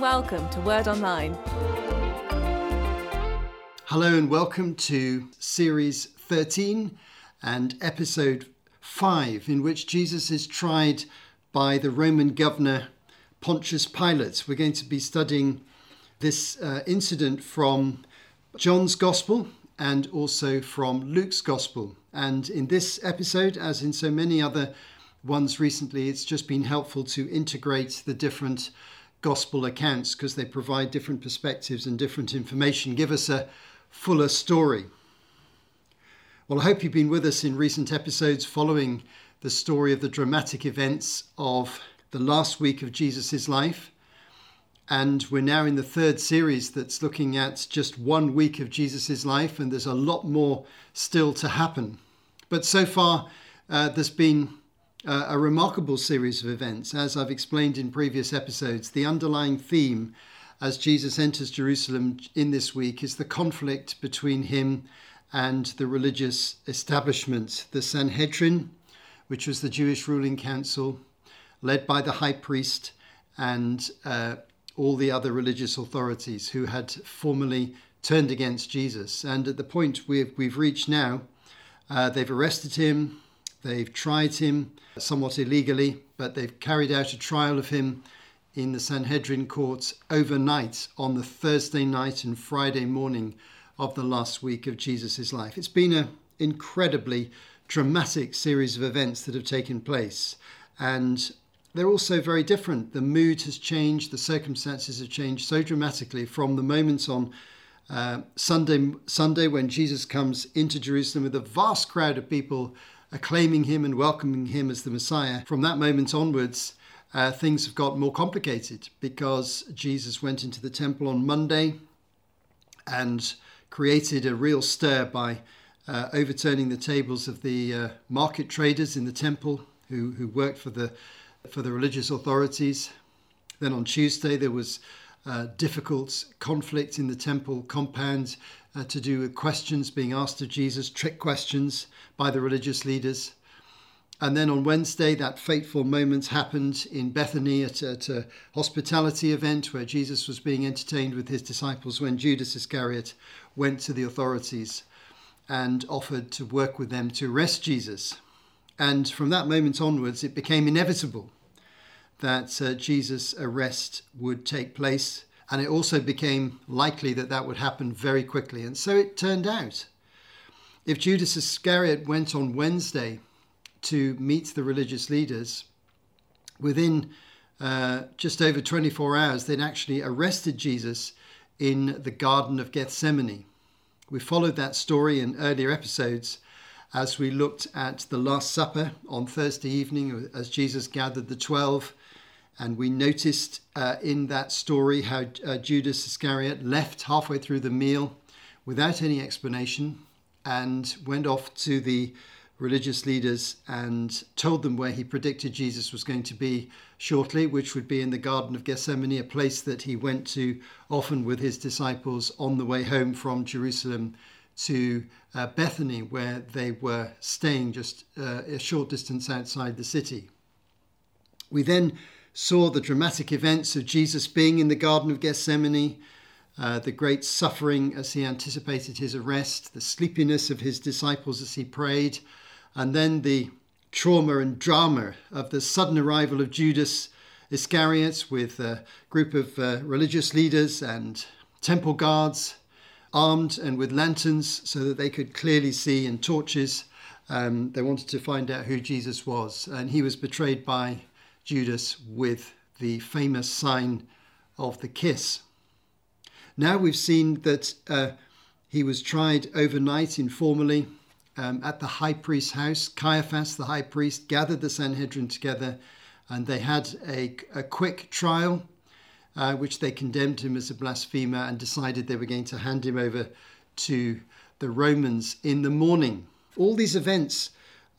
welcome to Word Online. Hello and welcome to Series 13 and Episode 5, in which Jesus is tried by the Roman governor Pontius Pilate. We're going to be studying this uh, incident from John's Gospel and also from Luke's Gospel. And in this episode, as in so many other ones recently, it's just been helpful to integrate the different gospel accounts because they provide different perspectives and different information, give us a fuller story. Well, I hope you've been with us in recent episodes following the story of the dramatic events of the last week of Jesus' life. And we're now in the third series that's looking at just one week of Jesus' life, and there's a lot more still to happen. But so far, uh, there's been a remarkable series of events. As I've explained in previous episodes, the underlying theme as Jesus enters Jerusalem in this week is the conflict between him and the religious establishment, the Sanhedrin, which was the Jewish ruling council, led by the high priest and uh, all the other religious authorities who had formerly turned against Jesus. And at the point we've, we've reached now, uh, they've arrested him, they've tried him somewhat illegally, but they've carried out a trial of him in the Sanhedrin courts overnight on the Thursday night and Friday morning of the last week of Jesus' life. It's been an incredibly dramatic series of events that have taken place. And they're also very different. The mood has changed, the circumstances have changed so dramatically from the moments on uh, Sunday, Sunday when Jesus comes into Jerusalem with a vast crowd of people acclaiming him and welcoming him as the Messiah. From that moment onwards, uh, things have got more complicated because Jesus went into the temple on Monday and created a real stir by uh, overturning the tables of the uh, market traders in the temple who, who worked for the for the religious authorities. Then on Tuesday, there was uh, difficult conflict in the temple compound uh, to do with questions being asked of Jesus, trick questions by the religious leaders. And then on Wednesday, that fateful moment happened in Bethany at, at a hospitality event where Jesus was being entertained with his disciples when Judas Iscariot went to the authorities and offered to work with them to arrest Jesus. And from that moment onwards, it became inevitable that uh, Jesus' arrest would take place. And it also became likely that that would happen very quickly. And so it turned out. If Judas Iscariot went on Wednesday to meet the religious leaders, within uh, just over 24 hours, they'd actually arrested Jesus in the Garden of Gethsemane. We followed that story in earlier episodes as we looked at the Last Supper on Thursday evening as Jesus gathered the 12. And we noticed uh, in that story how uh, Judas Iscariot left halfway through the meal without any explanation and went off to the religious leaders and told them where he predicted Jesus was going to be shortly, which would be in the Garden of Gethsemane, a place that he went to often with his disciples on the way home from Jerusalem to uh, Bethany, where they were staying just uh, a short distance outside the city. We then saw the dramatic events of Jesus being in the Garden of Gethsemane, uh, the great suffering as he anticipated his arrest, the sleepiness of his disciples as he prayed, and then the trauma and drama of the sudden arrival of Judas Iscariot with a group of uh, religious leaders and temple guards armed and with lanterns so that they could clearly see and torches. Um, they wanted to find out who Jesus was, and he was betrayed by Judas with the famous sign of the kiss. Now we've seen that uh, he was tried overnight informally um, at the high priest's house. Caiaphas, the high priest, gathered the Sanhedrin together and they had a, a quick trial uh, which they condemned him as a blasphemer and decided they were going to hand him over to the Romans in the morning. All these events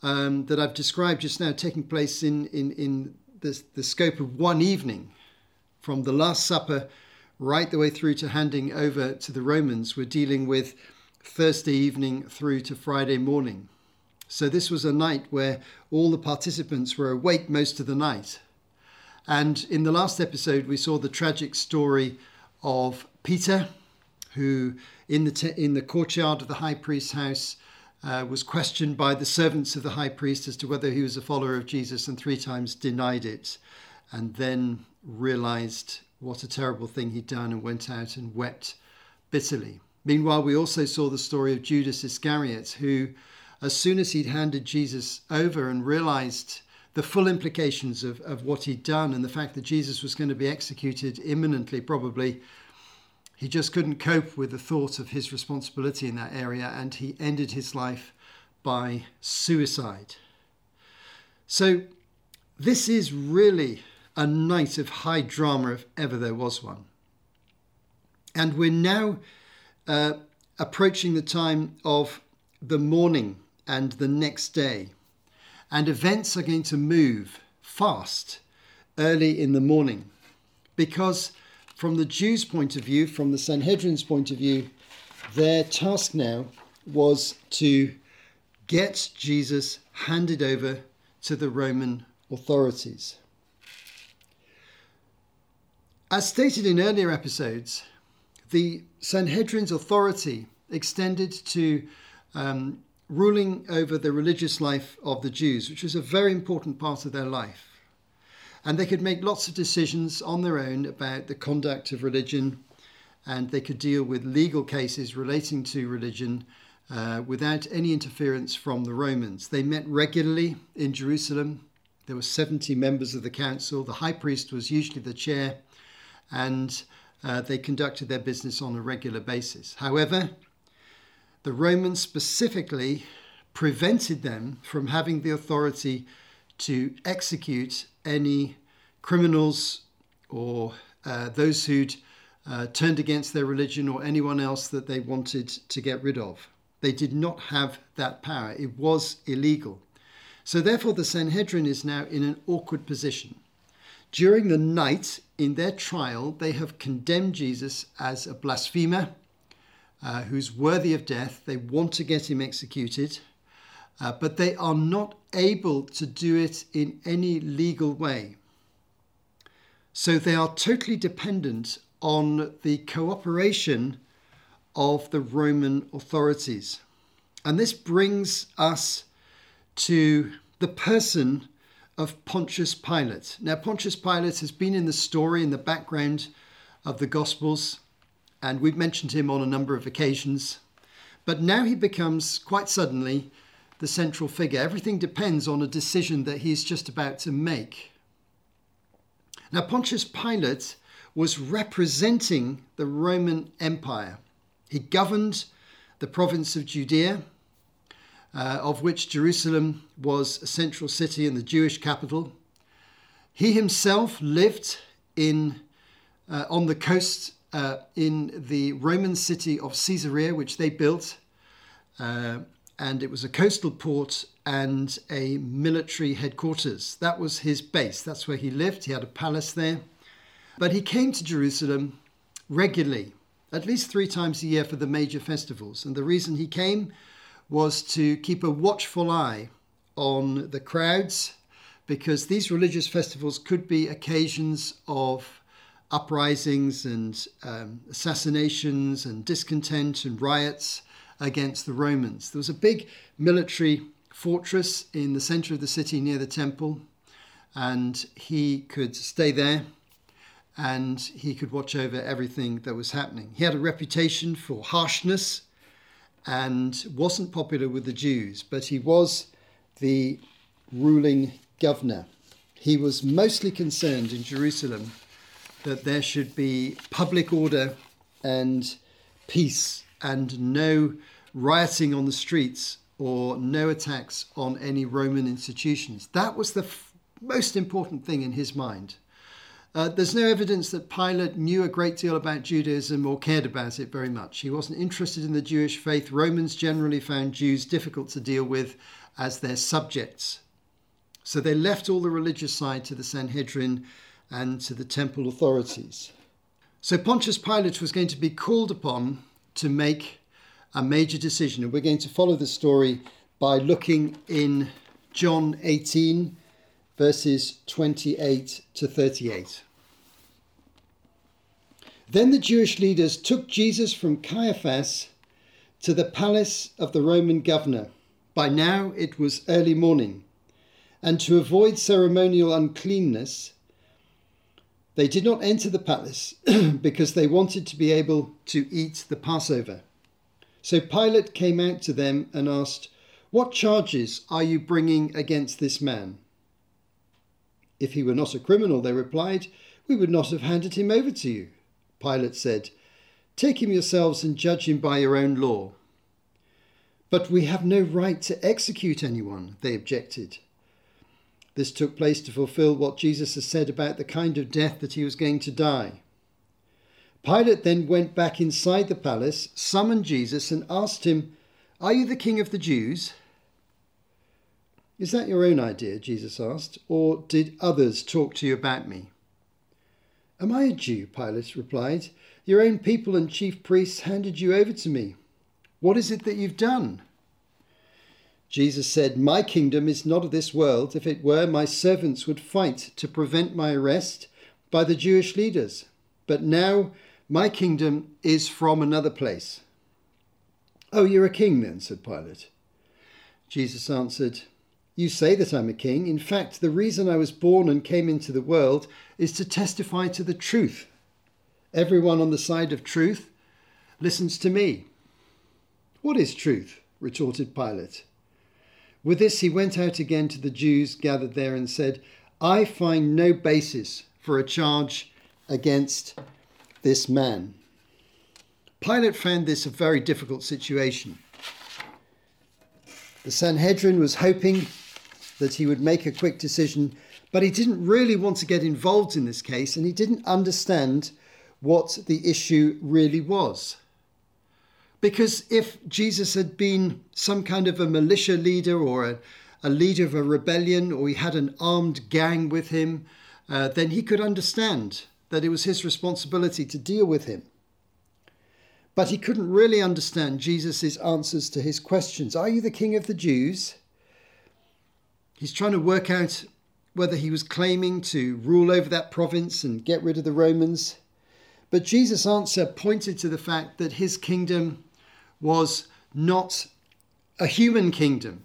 um, that I've described just now taking place in, in, in the, the scope of one evening, from the Last Supper right the way through to handing over to the Romans, we're dealing with Thursday evening through to Friday morning. So this was a night where all the participants were awake most of the night And in the last episode, we saw the tragic story of Peter, who in the, te- in the courtyard of the high priest's house uh, was questioned by the servants of the high priest as to whether he was a follower of Jesus and three times denied it, and then realized what a terrible thing he'd done and went out and wept bitterly. Meanwhile, we also saw the story of Judas Iscariot, who, as soon as he'd handed Jesus over and realized the full implications of, of what he'd done and the fact that Jesus was going to be executed imminently, probably, he just couldn't cope with the thought of his responsibility in that area and he ended his life by suicide. So, this is really a night of high drama if ever there was one. And we're now uh, approaching the time of the morning and the next day. And events are going to move fast early in the morning because, from the Jews' point of view, from the Sanhedrin's point of view, their task now was to get Jesus handed over to the Roman authorities. As stated in earlier episodes, the Sanhedrin's authority extended to um, ruling over the religious life of the Jews, which was a very important part of their life. And they could make lots of decisions on their own about the conduct of religion, and they could deal with legal cases relating to religion uh, without any interference from the Romans. They met regularly in Jerusalem. There were 70 members of the council. The high priest was usually the chair, and uh, they conducted their business on a regular basis. However, the Romans specifically prevented them from having the authority to execute any criminals or uh, those who'd uh, turned against their religion or anyone else that they wanted to get rid of. They did not have that power, it was illegal. So, therefore, the Sanhedrin is now in an awkward position. During the night in their trial, they have condemned Jesus as a blasphemer uh, who's worthy of death. They want to get him executed, uh, but they are not able to do it in any legal way. So they are totally dependent on the cooperation of the Roman authorities. And this brings us to the person of Pontius Pilate. Now, Pontius Pilate has been in the story, in the background of the Gospels, and we've mentioned him on a number of occasions. But now he becomes quite suddenly the central figure. Everything depends on a decision that he's just about to make. Now, Pontius Pilate was representing the Roman Empire. He governed the province of Judea uh, of which Jerusalem was a central city and the Jewish capital. He himself lived in, uh, on the coast uh, in the Roman city of Caesarea, which they built. And it was a coastal port and a military headquarters. That was his base. That's where he lived. He had a palace there. But he came to Jerusalem regularly, at least three times a year for the major festivals. And the reason he came was to keep a watchful eye on the crowds because these religious festivals could be occasions of uprisings and um, assassinations and discontent and riots against the Romans. There was a big military fortress in the center of the city near the temple, and he could stay there and he could watch over everything that was happening. He had a reputation for harshness and wasn't popular with the Jews, but he was the ruling governor. He was mostly concerned in Jerusalem that there should be public order and peace and no rioting on the streets or no attacks on any Roman institutions. That was the f- most important thing in his mind. Uh, there's no evidence that Pilate knew a great deal about Judaism or cared about it very much. He wasn't interested in the Jewish faith. Romans generally found Jews difficult to deal with as their subjects. So they left all the religious side to the Sanhedrin and to the temple authorities. So Pontius Pilate was going to be called upon to make a major decision. And we're going to follow the story by looking in John 18, verses 28 to 38. Then the Jewish leaders took Jesus from Caiaphas to the palace of the Roman governor. By now it was early morning, and to avoid ceremonial uncleanness, they did not enter the palace because they wanted to be able to eat the Passover. So Pilate came out to them and asked, What charges are you bringing against this man? If he were not a criminal, they replied, we would not have handed him over to you. Pilate said, Take him yourselves and judge him by your own law. But we have no right to execute anyone, they objected. This took place to fulfill what Jesus has said about the kind of death that he was going to die. Pilate then went back inside the palace, summoned Jesus, and asked him, Are you the king of the Jews? Is that your own idea? Jesus asked, or did others talk to you about me? Am I a Jew? Pilate replied. Your own people and chief priests handed you over to me. What is it that you've done? Jesus said, My kingdom is not of this world. If it were, my servants would fight to prevent my arrest by the Jewish leaders. But now my kingdom is from another place. Oh, you're a king then, said Pilate. Jesus answered, You say that I'm a king. In fact, the reason I was born and came into the world is to testify to the truth. Everyone on the side of truth listens to me. What is truth? retorted Pilate. With this, he went out again to the Jews gathered there and said, I find no basis for a charge against this man. Pilate found this a very difficult situation. The Sanhedrin was hoping that he would make a quick decision, but he didn't really want to get involved in this case and he didn't understand what the issue really was. Because if Jesus had been some kind of a militia leader or a, a leader of a rebellion or he had an armed gang with him, uh, then he could understand that it was his responsibility to deal with him. But he couldn't really understand Jesus' answers to his questions. Are you the king of the Jews? He's trying to work out whether he was claiming to rule over that province and get rid of the Romans. But Jesus' answer pointed to the fact that his kingdom was not a human kingdom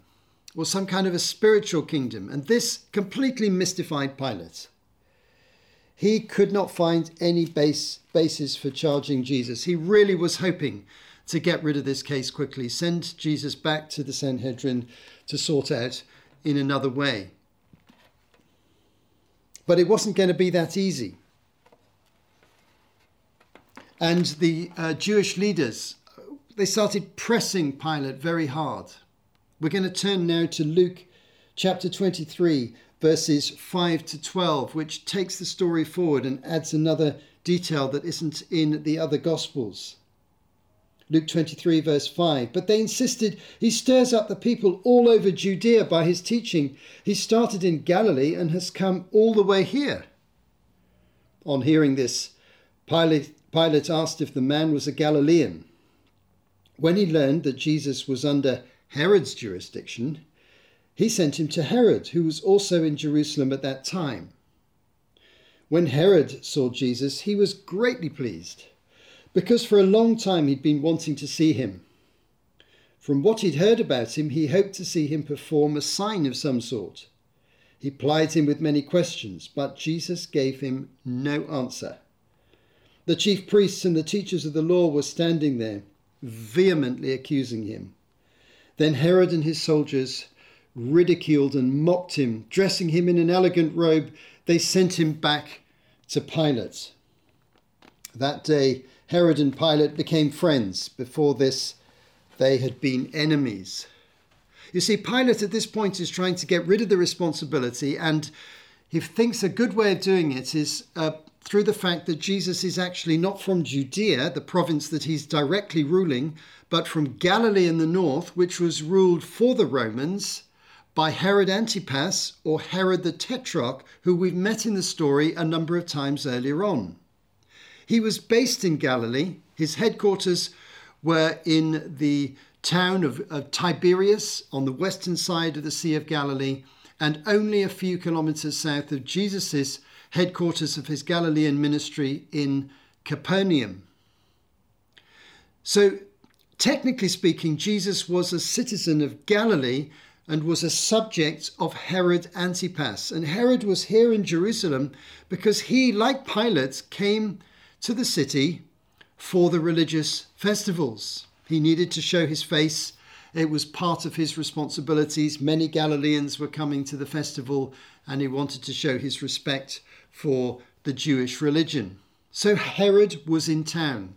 or some kind of a spiritual kingdom. And this completely mystified Pilate. He could not find any base, basis for charging Jesus. He really was hoping to get rid of this case quickly, send Jesus back to the Sanhedrin to sort out in another way. But it wasn't going to be that easy. And the uh, Jewish leaders they started pressing Pilate very hard. We're going to turn now to Luke chapter 23, verses 5 to 12, which takes the story forward and adds another detail that isn't in the other Gospels. Luke 23, verse 5. But they insisted he stirs up the people all over Judea by his teaching. He started in Galilee and has come all the way here. On hearing this, Pilate, Pilate asked if the man was a Galilean. When he learned that Jesus was under Herod's jurisdiction, he sent him to Herod, who was also in Jerusalem at that time. When Herod saw Jesus, he was greatly pleased, because for a long time he'd been wanting to see him. From what he'd heard about him, he hoped to see him perform a sign of some sort. He plied him with many questions, but Jesus gave him no answer. The chief priests and the teachers of the law were standing there vehemently accusing him. Then Herod and his soldiers ridiculed and mocked him. Dressing him in an elegant robe, they sent him back to Pilate. That day, Herod and Pilate became friends. Before this, they had been enemies. You see, Pilate at this point is trying to get rid of the responsibility, and he thinks a good way of doing it is uh, through the fact that Jesus is actually not from Judea, the province that he's directly ruling, but from Galilee in the north, which was ruled for the Romans by Herod Antipas or Herod the Tetrarch, who we've met in the story a number of times earlier on. He was based in Galilee. His headquarters were in the town of, of Tiberias on the western side of the Sea of Galilee, and only a few kilometers south of Jesus' headquarters of his Galilean ministry in Capernaum. So, technically speaking, Jesus was a citizen of Galilee and was a subject of Herod Antipas. And Herod was here in Jerusalem because he, like Pilate, came to the city for the religious festivals. He needed to show his face. It was part of his responsibilities. Many Galileans were coming to the festival, and he wanted to show his respect for the Jewish religion. So Herod was in town,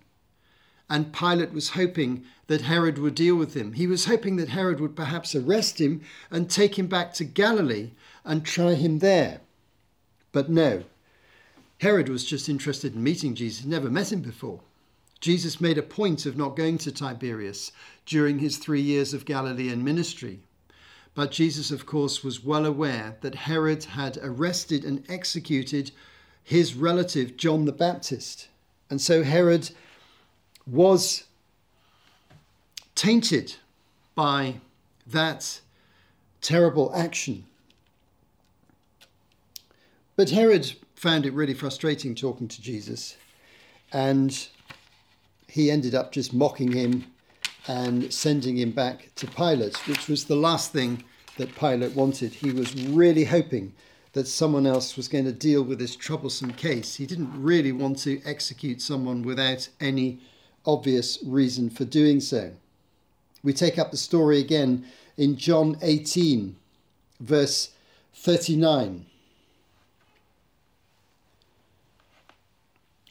and Pilate was hoping that Herod would deal with him. He was hoping that Herod would perhaps arrest him and take him back to Galilee and try him there. But no, Herod was just interested in meeting Jesus, never met him before. Jesus made a point of not going to Tiberias during his three years of Galilean ministry. But Jesus, of course, was well aware that Herod had arrested and executed his relative John the Baptist. And so Herod was tainted by that terrible action. But Herod found it really frustrating talking to Jesus, and he ended up just mocking him and sending him back to Pilate, which was the last thing that Pilate wanted. He was really hoping that someone else was going to deal with this troublesome case. He didn't really want to execute someone without any obvious reason for doing so. We take up the story again in John 18, verse 39.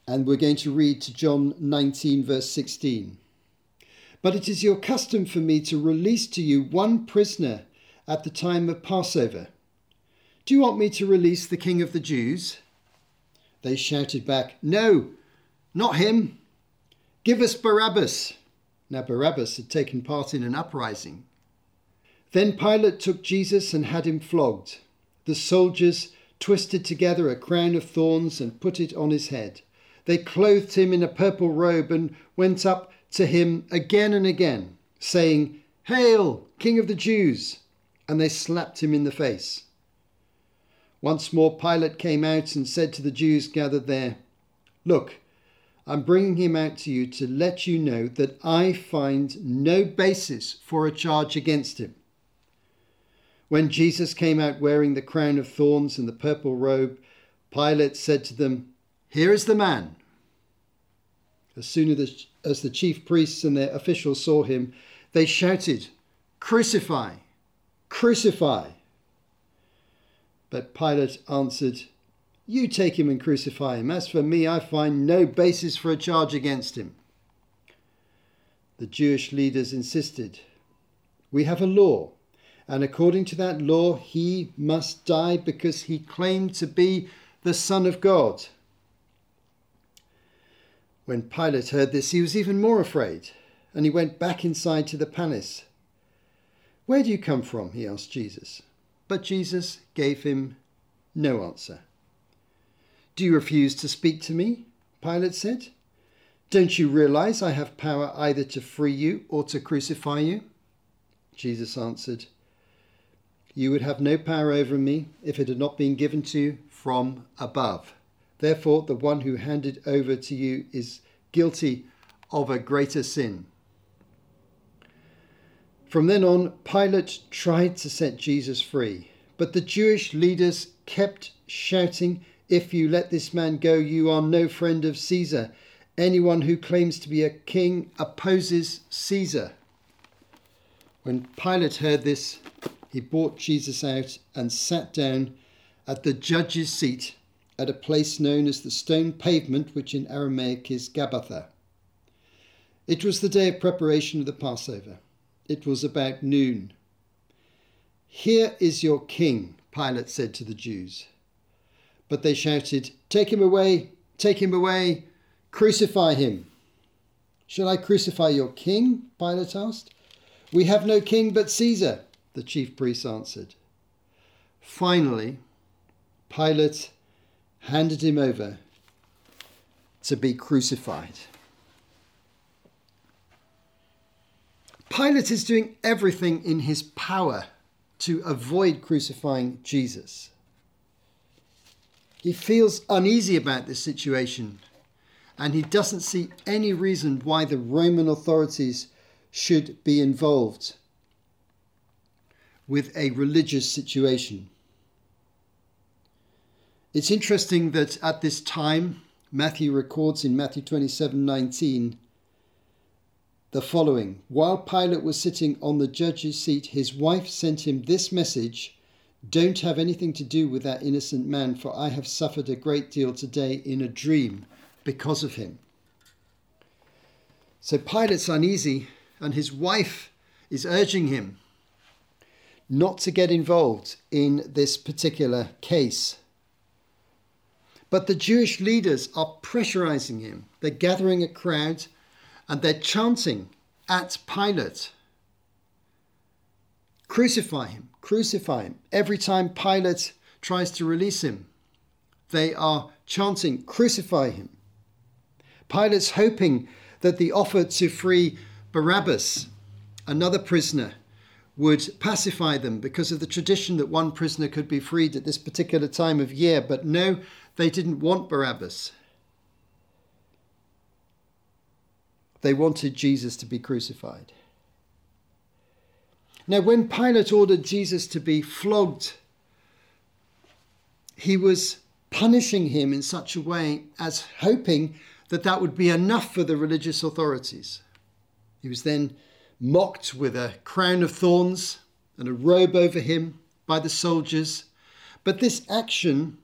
And we're going to read to John 19, verse 16. But it is your custom for me to release to you one prisoner at the time of Passover. Do you want me to release the king of the Jews? They shouted back, No, not him. Give us Barabbas. Now, Barabbas had taken part in an uprising. Then Pilate took Jesus and had him flogged. The soldiers twisted together a crown of thorns and put it on his head. They clothed him in a purple robe and went up to him again and again, saying, Hail, King of the Jews! And they slapped him in the face. Once more Pilate came out and said to the Jews gathered there, Look, I'm bringing him out to you to let you know that I find no basis for a charge against him. When Jesus came out wearing the crown of thorns and the purple robe, Pilate said to them, Here is the man. As soon as the chief priests and their officials saw him, they shouted, Crucify! Crucify! But Pilate answered, You take him and crucify him. As for me, I find no basis for a charge against him. The Jewish leaders insisted, We have a law, and according to that law, he must die because he claimed to be the Son of God. When Pilate heard this, he was even more afraid, and he went back inside to the palace. Where do you come from? he asked Jesus. But Jesus gave him no answer. Do you refuse to speak to me? Pilate said. Don't you realize I have power either to free you or to crucify you? Jesus answered, You would have no power over me if it had not been given to you from above. Therefore, the one who handed over to you is guilty of a greater sin. From then on, Pilate tried to set Jesus free, but the Jewish leaders kept shouting, If you let this man go, you are no friend of Caesar. Anyone who claims to be a king opposes Caesar. When Pilate heard this, he brought Jesus out and sat down at the judge's seat at a place known as the stone pavement, which in Aramaic is Gabbatha. It was the day of preparation of the Passover. It was about noon. Here is your king, Pilate said to the Jews. But they shouted, Take him away, take him away, crucify him. Shall I crucify your king? Pilate asked. We have no king but Caesar, the chief priests answered. Finally, Pilate handed him over to be crucified. Pilate is doing everything in his power to avoid crucifying Jesus. He feels uneasy about this situation and he doesn't see any reason why the Roman authorities should be involved with a religious situation. It's interesting that at this time, Matthew records in Matthew 27 19 the following While Pilate was sitting on the judge's seat, his wife sent him this message Don't have anything to do with that innocent man, for I have suffered a great deal today in a dream because of him. So Pilate's uneasy, and his wife is urging him not to get involved in this particular case. But the Jewish leaders are pressurizing him. They're gathering a crowd and they're chanting at Pilate Crucify him, crucify him. Every time Pilate tries to release him, they are chanting, Crucify him. Pilate's hoping that the offer to free Barabbas, another prisoner, would pacify them because of the tradition that one prisoner could be freed at this particular time of year. But no, they didn't want Barabbas. They wanted Jesus to be crucified. Now, when Pilate ordered Jesus to be flogged, he was punishing him in such a way as hoping that that would be enough for the religious authorities. He was then mocked with a crown of thorns and a robe over him by the soldiers. But this action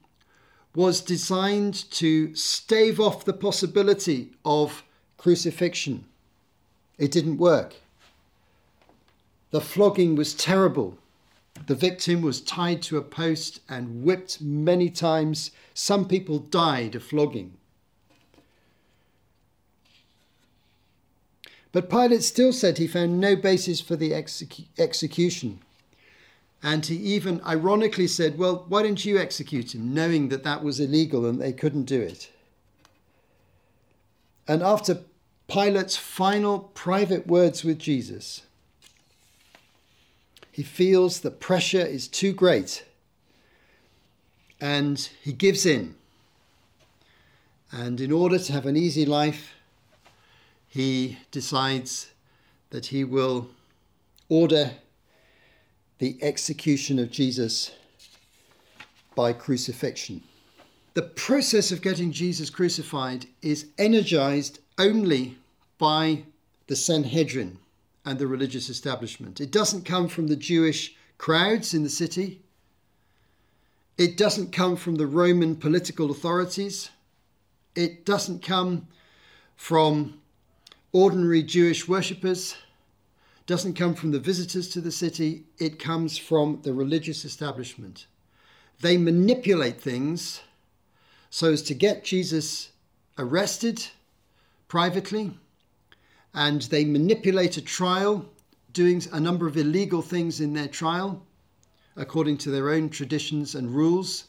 was designed to stave off the possibility of crucifixion. It didn't work. The flogging was terrible. The victim was tied to a post and whipped many times. Some people died of flogging. But Pilate still said he found no basis for the execu- execution. And he even ironically said, Well, why didn't you execute him, knowing that that was illegal and they couldn't do it? And after Pilate's final private words with Jesus, he feels the pressure is too great and he gives in. And in order to have an easy life, he decides that he will order the execution of Jesus by crucifixion. The process of getting Jesus crucified is energized only by the Sanhedrin and the religious establishment. It doesn't come from the Jewish crowds in the city. It doesn't come from the Roman political authorities. It doesn't come from ordinary Jewish worshippers, doesn't come from the visitors to the city, it comes from the religious establishment. They manipulate things so as to get Jesus arrested privately, and they manipulate a trial, doing a number of illegal things in their trial according to their own traditions and rules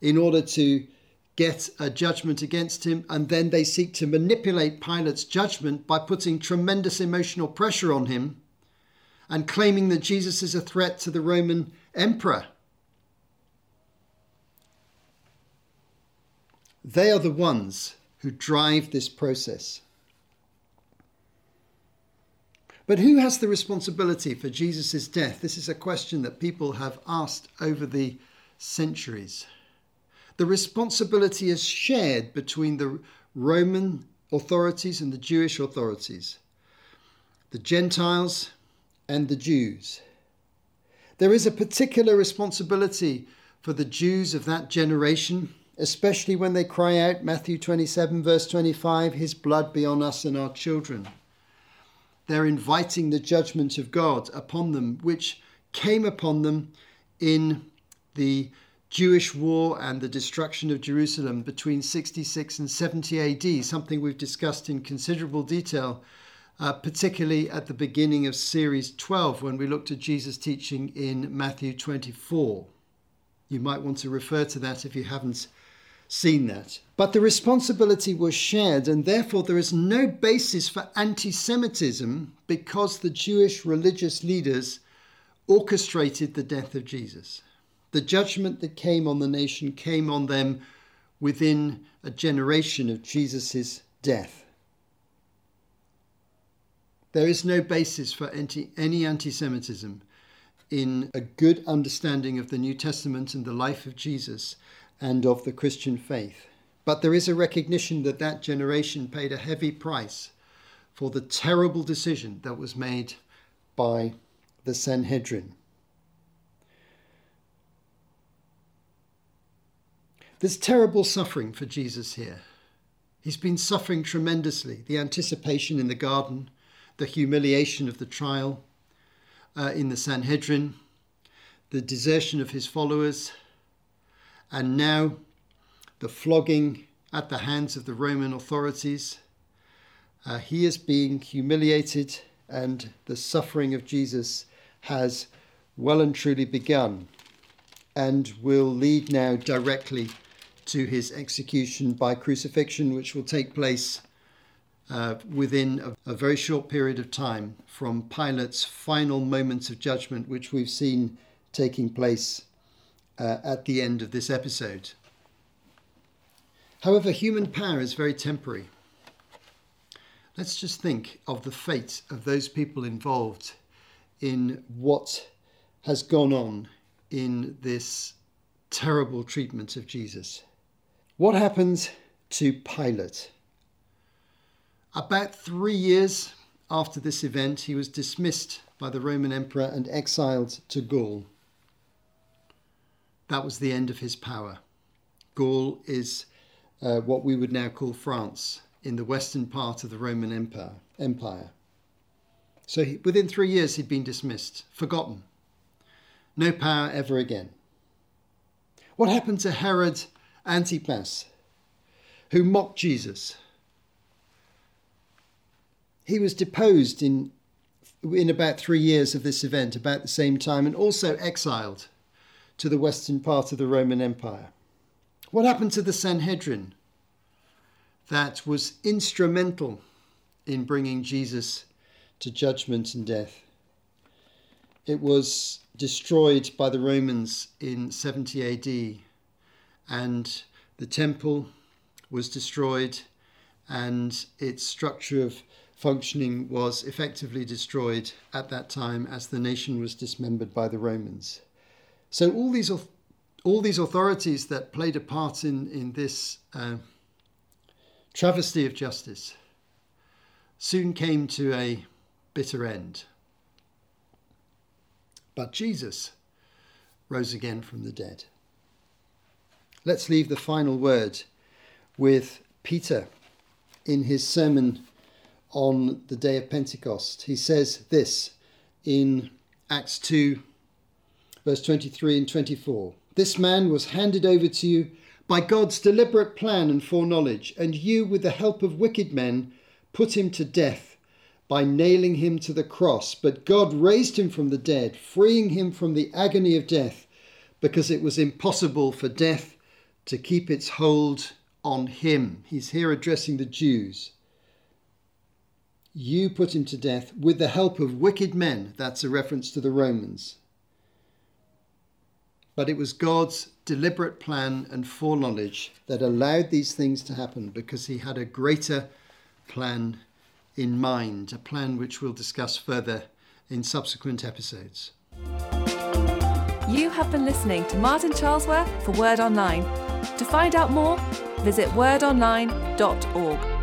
in order to get a judgment against him, and then they seek to manipulate Pilate's judgment by putting tremendous emotional pressure on him and claiming that Jesus is a threat to the Roman emperor. They are the ones who drive this process. But who has the responsibility for Jesus' death? This is a question that people have asked over the centuries the responsibility is shared between the Roman authorities and the Jewish authorities, the Gentiles and the Jews. There is a particular responsibility for the Jews of that generation, especially when they cry out, Matthew 27, verse 25, His blood be on us and our children. They're inviting the judgment of God upon them, which came upon them in the Jewish war and the destruction of Jerusalem between 66 and 70 AD, something we've discussed in considerable detail, uh, particularly at the beginning of Series 12 when we looked at Jesus' teaching in Matthew 24. You might want to refer to that if you haven't seen that. But the responsibility was shared, and therefore there is no basis for anti Semitism because the Jewish religious leaders orchestrated the death of Jesus. The judgment that came on the nation came on them within a generation of Jesus' death. There is no basis for anti, any anti Semitism in a good understanding of the New Testament and the life of Jesus and of the Christian faith. But there is a recognition that that generation paid a heavy price for the terrible decision that was made by the Sanhedrin. There's terrible suffering for Jesus here. He's been suffering tremendously. The anticipation in the garden, the humiliation of the trial uh, in the Sanhedrin, the desertion of his followers, and now the flogging at the hands of the Roman authorities. Uh, he is being humiliated, and the suffering of Jesus has well and truly begun and will lead now directly to his execution by crucifixion, which will take place uh, within a, a, very short period of time from Pilate's final moments of judgment, which we've seen taking place uh, at the end of this episode. However, human power is very temporary. Let's just think of the fate of those people involved in what has gone on in this terrible treatment of Jesus. What happens to Pilate? About three years after this event, he was dismissed by the Roman emperor and exiled to Gaul. That was the end of his power. Gaul is uh, what we would now call France in the western part of the Roman Empire. empire. So he, within three years, he'd been dismissed, forgotten. No power ever again. What happened to Herod Antipas, who mocked Jesus? He was deposed in, in about three years of this event, about the same time, and also exiled to the western part of the Roman Empire. What happened to the Sanhedrin that was instrumental in bringing Jesus to judgment and death? It was destroyed by the Romans in 70 AD, and the temple was destroyed, and its structure of functioning was effectively destroyed at that time as the nation was dismembered by the Romans. So all these all these authorities that played a part in in this uh, travesty of justice soon came to a bitter end. But Jesus rose again from the dead. Let's leave the final word with Peter in his sermon on the day of Pentecost. He says this in Acts 2 verse 23 and 24. This man was handed over to you by God's deliberate plan and foreknowledge, and you, with the help of wicked men, put him to death by nailing him to the cross. But God raised him from the dead, freeing him from the agony of death, because it was impossible for death to keep its hold on him. He's here addressing the Jews. You put him to death with the help of wicked men. That's a reference to the Romans. But it was God's deliberate plan and foreknowledge that allowed these things to happen because he had a greater plan in mind, a plan which we'll discuss further in subsequent episodes. You have been listening to Martin Charlesworth for Word Online. To find out more, visit wordonline.org.